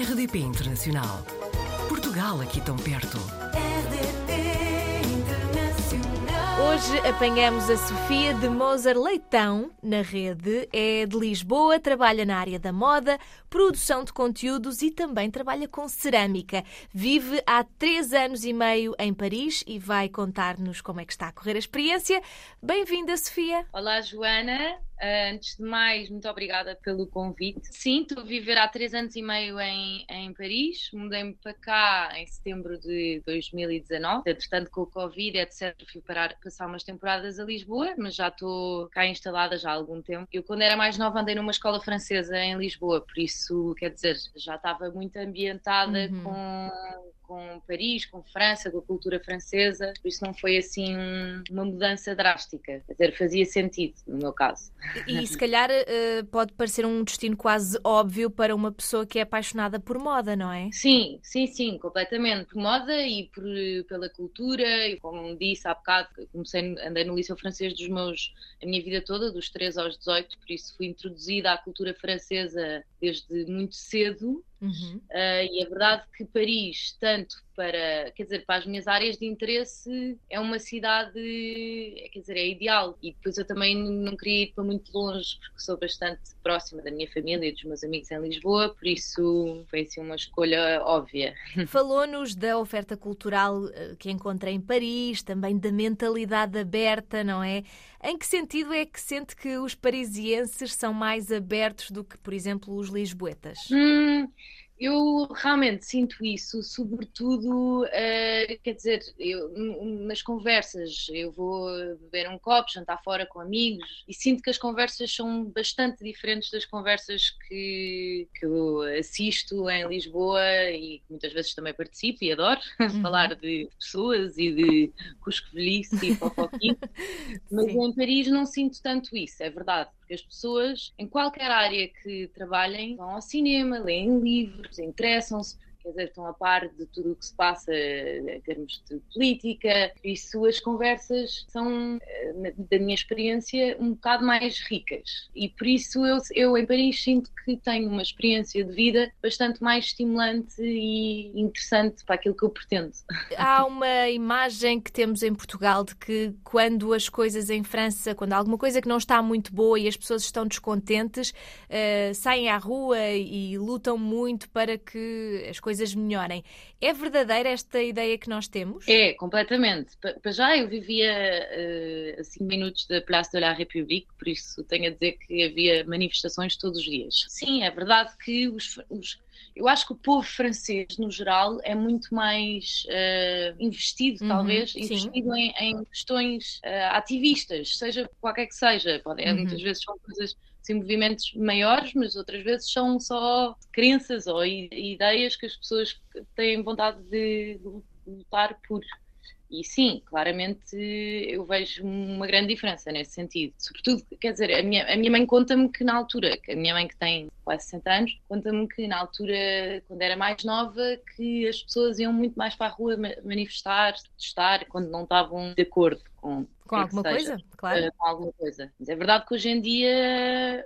RDP Internacional. Portugal aqui tão perto. Hoje apanhamos a Sofia de Moser Leitão na rede. É de Lisboa, trabalha na área da moda, produção de conteúdos e também trabalha com cerâmica. Vive há três anos e meio em Paris e vai contar-nos como é que está a correr a experiência. Bem-vinda, Sofia. Olá, Joana. Uh, antes de mais, muito obrigada pelo convite. Sim, estou a viver há três anos e meio em, em Paris. Mudei-me para cá em setembro de 2019. Entretanto, com o Covid, etc., fui parar, passar umas temporadas a Lisboa, mas já estou cá instalada já há algum tempo. Eu, quando era mais nova, andei numa escola francesa em Lisboa, por isso, quer dizer, já estava muito ambientada uhum. com com Paris, com França, com a cultura francesa, por isso não foi assim uma mudança drástica. Quer dizer, fazia sentido no meu caso. E, e se calhar uh, pode parecer um destino quase óbvio para uma pessoa que é apaixonada por moda, não é? Sim, sim, sim, completamente. Por moda e por, pela cultura. E como disse há bocado, comecei, andei no liceu francês dos meus, a minha vida toda, dos 3 aos 18, por isso fui introduzida à cultura francesa desde muito cedo Uhum. Uh, e é verdade que Paris, tanto para, quer dizer, para as minhas áreas de interesse, é uma cidade, quer dizer, é ideal. E depois eu também não queria ir para muito longe, porque sou bastante próxima da minha família e dos meus amigos em Lisboa, por isso foi assim uma escolha óbvia. Falou-nos da oferta cultural eh, que encontra em Paris, também da mentalidade aberta, não é? Em que sentido é que sente que os parisienses são mais abertos do que, por exemplo, os lisboetas? Hum, eu realmente sinto isso, sobretudo, uh, quer dizer, eu, nas conversas, eu vou beber um copo, jantar fora com amigos e sinto que as conversas são bastante diferentes das conversas que, que eu assisto em Lisboa e que muitas vezes também participo e adoro uhum. falar de pessoas e de cusco-velhice e fofoquinho, mas Sim. em Paris não sinto tanto isso, é verdade porque as pessoas, em qualquer área que trabalhem, vão ao cinema, leem livros, interessam-se quer dizer, estão a par de tudo o que se passa em termos de política, por isso as conversas são, eh, da minha experiência, um bocado mais ricas. E por isso eu, eu em Paris sinto que tenho uma experiência de vida bastante mais estimulante e interessante para aquilo que eu pretendo. Há uma imagem que temos em Portugal de que quando as coisas em França, quando há alguma coisa que não está muito boa e as pessoas estão descontentes, uh, saem à rua e lutam muito para que as coisas coisas melhorem. É verdadeira esta ideia que nós temos? É, completamente. Para já eu vivia uh, a 5 minutos da Place de la République, por isso tenho a dizer que havia manifestações todos os dias. Sim, é verdade que os, os eu acho que o povo francês, no geral, é muito mais uh, investido, uhum, talvez, investido em, em questões uh, ativistas, seja qualquer que seja. Pode, uhum. Muitas vezes são coisas assim, movimentos maiores, mas outras vezes são só crenças ou ideias que as pessoas têm vontade de lutar por. E sim, claramente eu vejo uma grande diferença nesse sentido. Sobretudo, quer dizer, a minha, a minha mãe conta-me que na altura, que a minha mãe que tem quase 60 anos, conta-me que na altura, quando era mais nova, que as pessoas iam muito mais para a rua manifestar, protestar, quando não estavam de acordo com com alguma coisa, claro. Uh, com alguma coisa. Mas é verdade que hoje em dia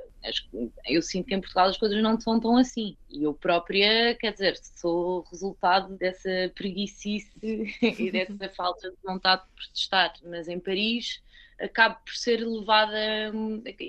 eu sinto que em Portugal as coisas não são tão assim. E eu própria, quer dizer, sou resultado dessa preguiçice e dessa falta de vontade de protestar. Mas em Paris acaba por ser levada,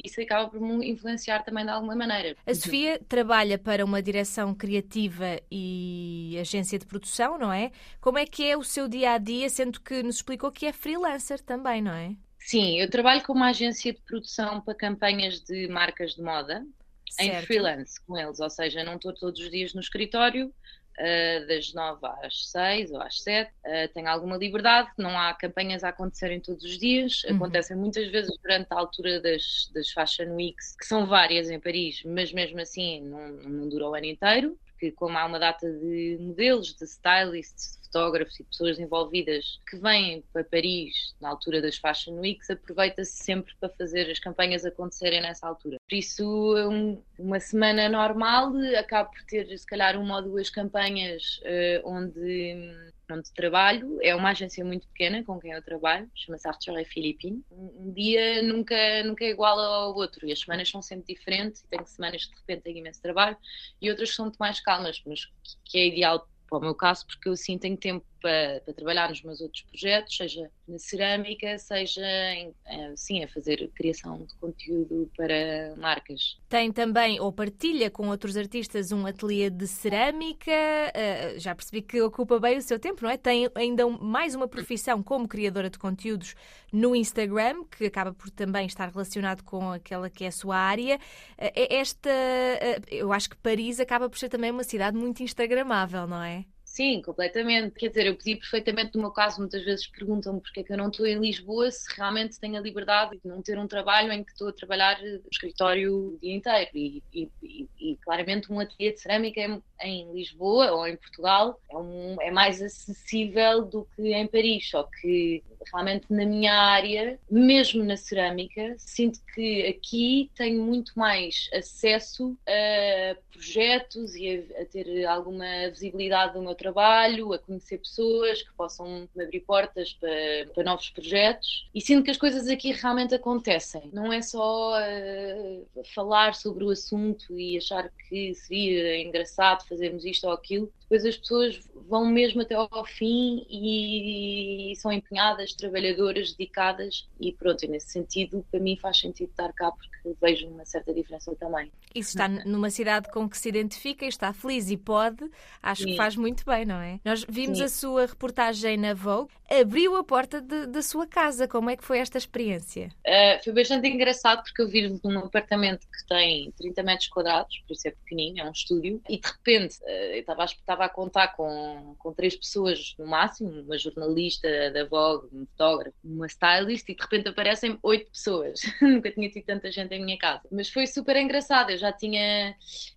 isso acaba por me influenciar também de alguma maneira. A Sofia trabalha para uma direção criativa e agência de produção, não é? Como é que é o seu dia a dia, sendo que nos explicou que é freelancer também, não é? Sim, eu trabalho com uma agência de produção para campanhas de marcas de moda, certo. em freelance com eles, ou seja, não estou todos os dias no escritório, uh, das 9 às 6 ou às 7. Uh, eh, tenho alguma liberdade, não há campanhas a acontecerem todos os dias, uhum. acontecem muitas vezes durante a altura das, das Fashion Weeks, que são várias em Paris, mas mesmo assim não, não dura o ano inteiro, porque como há uma data de modelos, de stylists, fotógrafos e pessoas envolvidas que vêm para Paris na altura das Fashion Weeks, aproveita-se sempre para fazer as campanhas acontecerem nessa altura. Por isso, um, uma semana normal acaba por ter, se calhar, uma ou duas campanhas uh, onde onde trabalho, é uma agência muito pequena com quem eu trabalho, chama-se Arthur Philippine. Um, dia nunca, nunca é igual ao outro e as semanas são sempre diferentes tenho semanas que de repente tenho imenso trabalho e outras que são muito mais calmas, mas que é ideal para o meu caso, porque eu sim tenho tempo para, para, trabalhar nos meus outros projetos, seja na cerâmica, seja em, eh, sim, a fazer criação de conteúdo para marcas. Tem também, ou partilha com outros artistas, um ateliê de cerâmica. Uh, já percebi que ocupa bem o seu tempo, não é? Tem ainda mais uma profissão como criadora de conteúdos no Instagram, que acaba por também estar relacionado com aquela que é a sua área. Uh, esta, uh, eu acho que Paris acaba por ser também uma cidade muito instagramável, não é? Sim, completamente. Quer dizer, eu pedi perfeitamente, no meu caso, muitas vezes perguntam-me porque é que eu não estou em Lisboa, se realmente tenho a liberdade de não ter um trabalho em que estou a trabalhar no escritório o dia inteiro. E, e, e, e claramente um ateliê de cerâmica em, em, Lisboa ou em Portugal é, um, é mais acessível do que em Paris, só que realmente na minha área, mesmo na cerâmica, sinto que aqui tenho muito mais acesso a projetos e a, a ter alguma visibilidade do meu trabalho, a conhecer pessoas que possam me abrir portas para, para novos projetos e sinto que as coisas aqui realmente acontecem. Não é só uh, falar sobre o assunto e achar que seria engraçado fazermos isto ou aquilo. Depois as pessoas vão mesmo até ao fim e são empenhadas, trabalhadoras, dedicadas e pronto, nesse sentido, para mim faz sentido estar cá porque vejo uma certa diferença também. Isso está numa cidade com que se identifica e está feliz e pode, acho Sim. que faz muito bem, não é? Nós vimos Sim. a sua reportagem na Vogue, abriu a porta da sua casa, como é que foi esta experiência? Uh, foi bastante engraçado porque eu vivo num apartamento que tem 30 metros quadrados, por isso é pequenino, é um estúdio, e de repente uh, eu estava a contar com com, três pessoas no máximo, uma jornalista da Vogue, um fotógrafo, uma stylist, e de repente aparecem oito pessoas. Nunca tinha tido tanta gente em minha casa. Mas foi super engraçado, eu já tinha,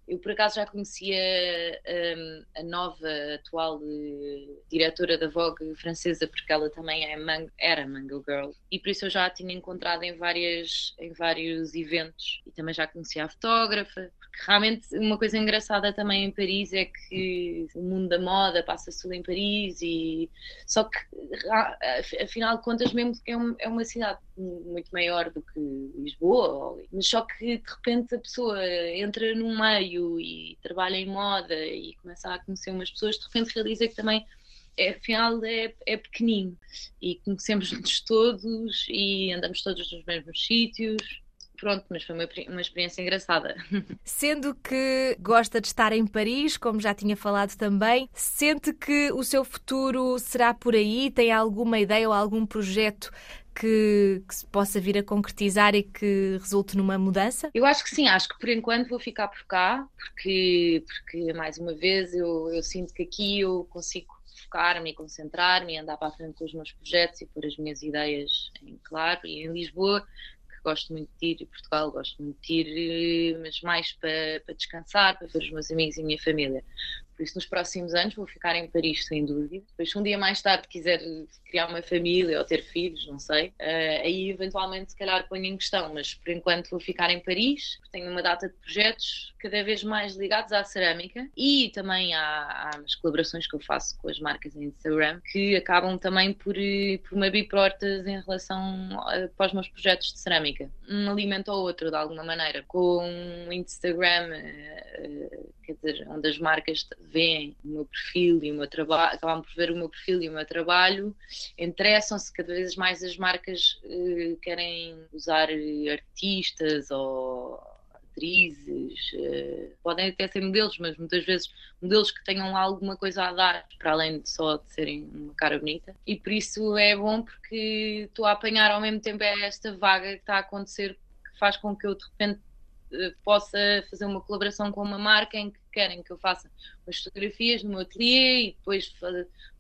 eu por acaso já conhecia um, a nova atual uh, diretora da Vogue francesa, porque ela também é man era Mango Girl, e por isso eu já a tinha encontrado em, várias, em vários eventos, e também já conhecia a fotógrafa, realmente uma coisa engraçada também em Paris é que o mundo da moda passa-se tudo em Paris e só que afinal de contas mesmo que é, é uma cidade muito maior do que Lisboa mas só que de repente a pessoa entra num meio e trabalha em moda e começa a conhecer umas pessoas de repente realiza que também é, afinal é, é pequenino. E conhecemos-nos todos e andamos todos nos mesmos sítios pronto, mas foi uma, uma experiência engraçada. Sendo que gosta de estar em Paris, como já tinha falado também, sente que o seu futuro será por aí? Tem alguma ideia ou algum projeto que, que, se possa vir a concretizar e que resulte numa mudança? Eu acho que sim, acho que por enquanto vou ficar por cá, porque, porque mais uma vez eu, eu sinto que aqui eu consigo focar-me e concentrar-me e andar para a frente com os meus projetos e pôr as minhas ideias em claro. E em Lisboa gosto muito de ir, Portugal gosto muito de ir, eh, mas mais para, para descansar, para ver os meus amigos e a minha família. Por isso, nos próximos anos vou ficar em Paris, sem dúvida. Depois, se um dia mais tarde quiser criar uma família ou ter filhos, não sei, uh, aí eventualmente se calhar ponho em questão, mas por enquanto vou ficar em Paris, tenho uma data de projetos cada vez mais ligados à cerâmica e também às colaborações que eu faço com as marcas em Instagram, que acabam também por, eh, por me abrir portas em relação a, para os meus projetos de cerâmica. Um alimenta o outro, de alguma maneira. Com o Instagram, quer dizer, onde as marcas veem o meu perfil e o meu trabalho, acabam por ver o meu perfil e o meu trabalho, interessam-se cada vez mais as marcas uh, querem usar artistas ou atrizes, uh, podem até ser modelos, mas muitas vezes modelos que tenham alguma coisa a dar, para além de só de serem uma cara bonita. E por isso é bom porque estou a apanhar ao mesmo tempo esta vaga que está a acontecer, que faz com que eu de repente eh, possa fazer uma colaboração com uma marca em que querem que eu faça as fotografias no meu ateliê e depois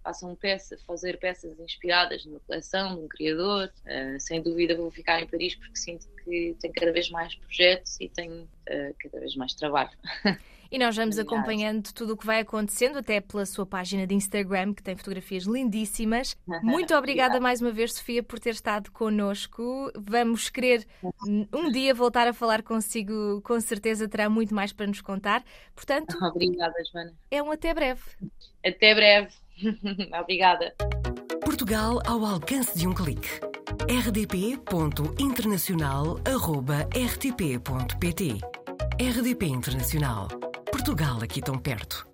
façam peça, fazer peças inspiradas numa coleção de um criador. Uh, sem dúvida vou ficar em Paris porque sinto que tenho cada vez mais projetos e tenho uh, cada vez mais trabalho. E nós vamos acompanhando tudo o que vai acontecendo, até pela sua página de Instagram, que tem fotografias lindíssimas. Muito obrigada mais uma vez, Sofia, por ter estado connosco. Vamos querer um dia voltar a falar consigo, com certeza terá muito mais para nos contar. Portanto, obrigada, Joana. É um até breve. Até breve. obrigada. Portugal ao alcance de um clique. rdp.internacional.rtp.pt RDP Internacional Portugal aqui tão perto.